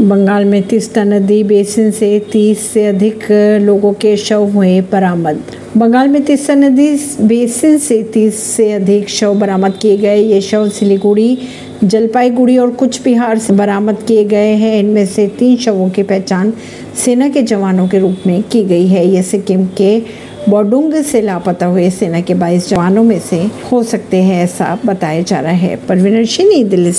बंगाल में तीस्ता नदी बेसिन से 30 से अधिक लोगों के शव हुए बरामद। बंगाल में तीस्ता नदी बेसिन से 30 से अधिक शव बरामद किए गए। ये शव सिलीगुड़ी, जलपाईगुड़ी और कुछ बिहार से बरामद किए गए हैं। इनमें से तीन शवों की पहचान सेना के जवानों के रूप में की गई है। ये सिक्किम के बोडुंग से लापता हुए सेना के 22 जवानों में से हो सकते हैं, ऐसा बताया जा रहा है। परवीन सिंह दिल्ली